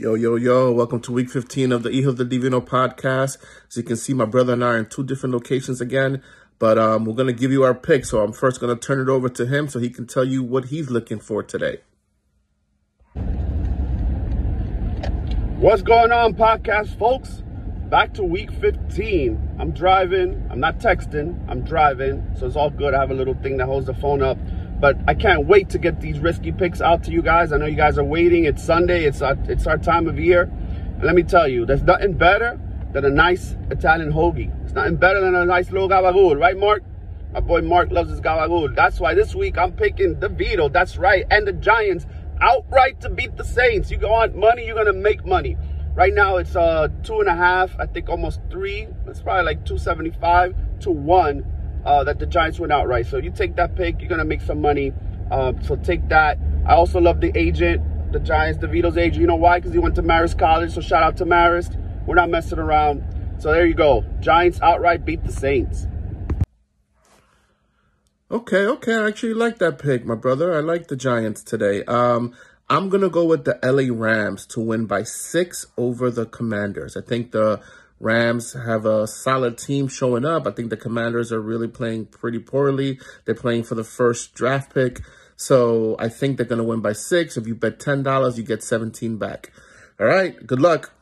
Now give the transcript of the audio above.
Yo, yo, yo, welcome to week 15 of the Hijo del Divino podcast. As you can see, my brother and I are in two different locations again, but um, we're going to give you our pick. So I'm first going to turn it over to him so he can tell you what he's looking for today. What's going on, podcast folks? Back to week 15. I'm driving. I'm not texting. I'm driving. So it's all good. I have a little thing that holds the phone up. But I can't wait to get these risky picks out to you guys. I know you guys are waiting. It's Sunday. It's our, it's our time of year. And let me tell you, there's nothing better than a nice Italian hoagie. It's nothing better than a nice little gabagool, right, Mark? My boy Mark loves his gabagool. That's why this week I'm picking DeVito. That's right. And the Giants outright to beat the Saints. You want money, you're to make money. Right now it's uh two and a half, I think almost three. It's probably like 275 to one uh, that the Giants went outright. So you take that pick, you're gonna make some money. Um, so take that. I also love the agent, the Giants, DeVito's agent. You know why? Because he went to Marist College. So shout out to Marist. We're not messing around. So there you go. Giants outright beat the Saints. Okay, okay. I actually like that pick, my brother. I like the Giants today. Um, I'm going to go with the LA Rams to win by six over the Commanders. I think the Rams have a solid team showing up. I think the Commanders are really playing pretty poorly. They're playing for the first draft pick. So I think they're going to win by six. If you bet $10, you get 17 back. All right. Good luck.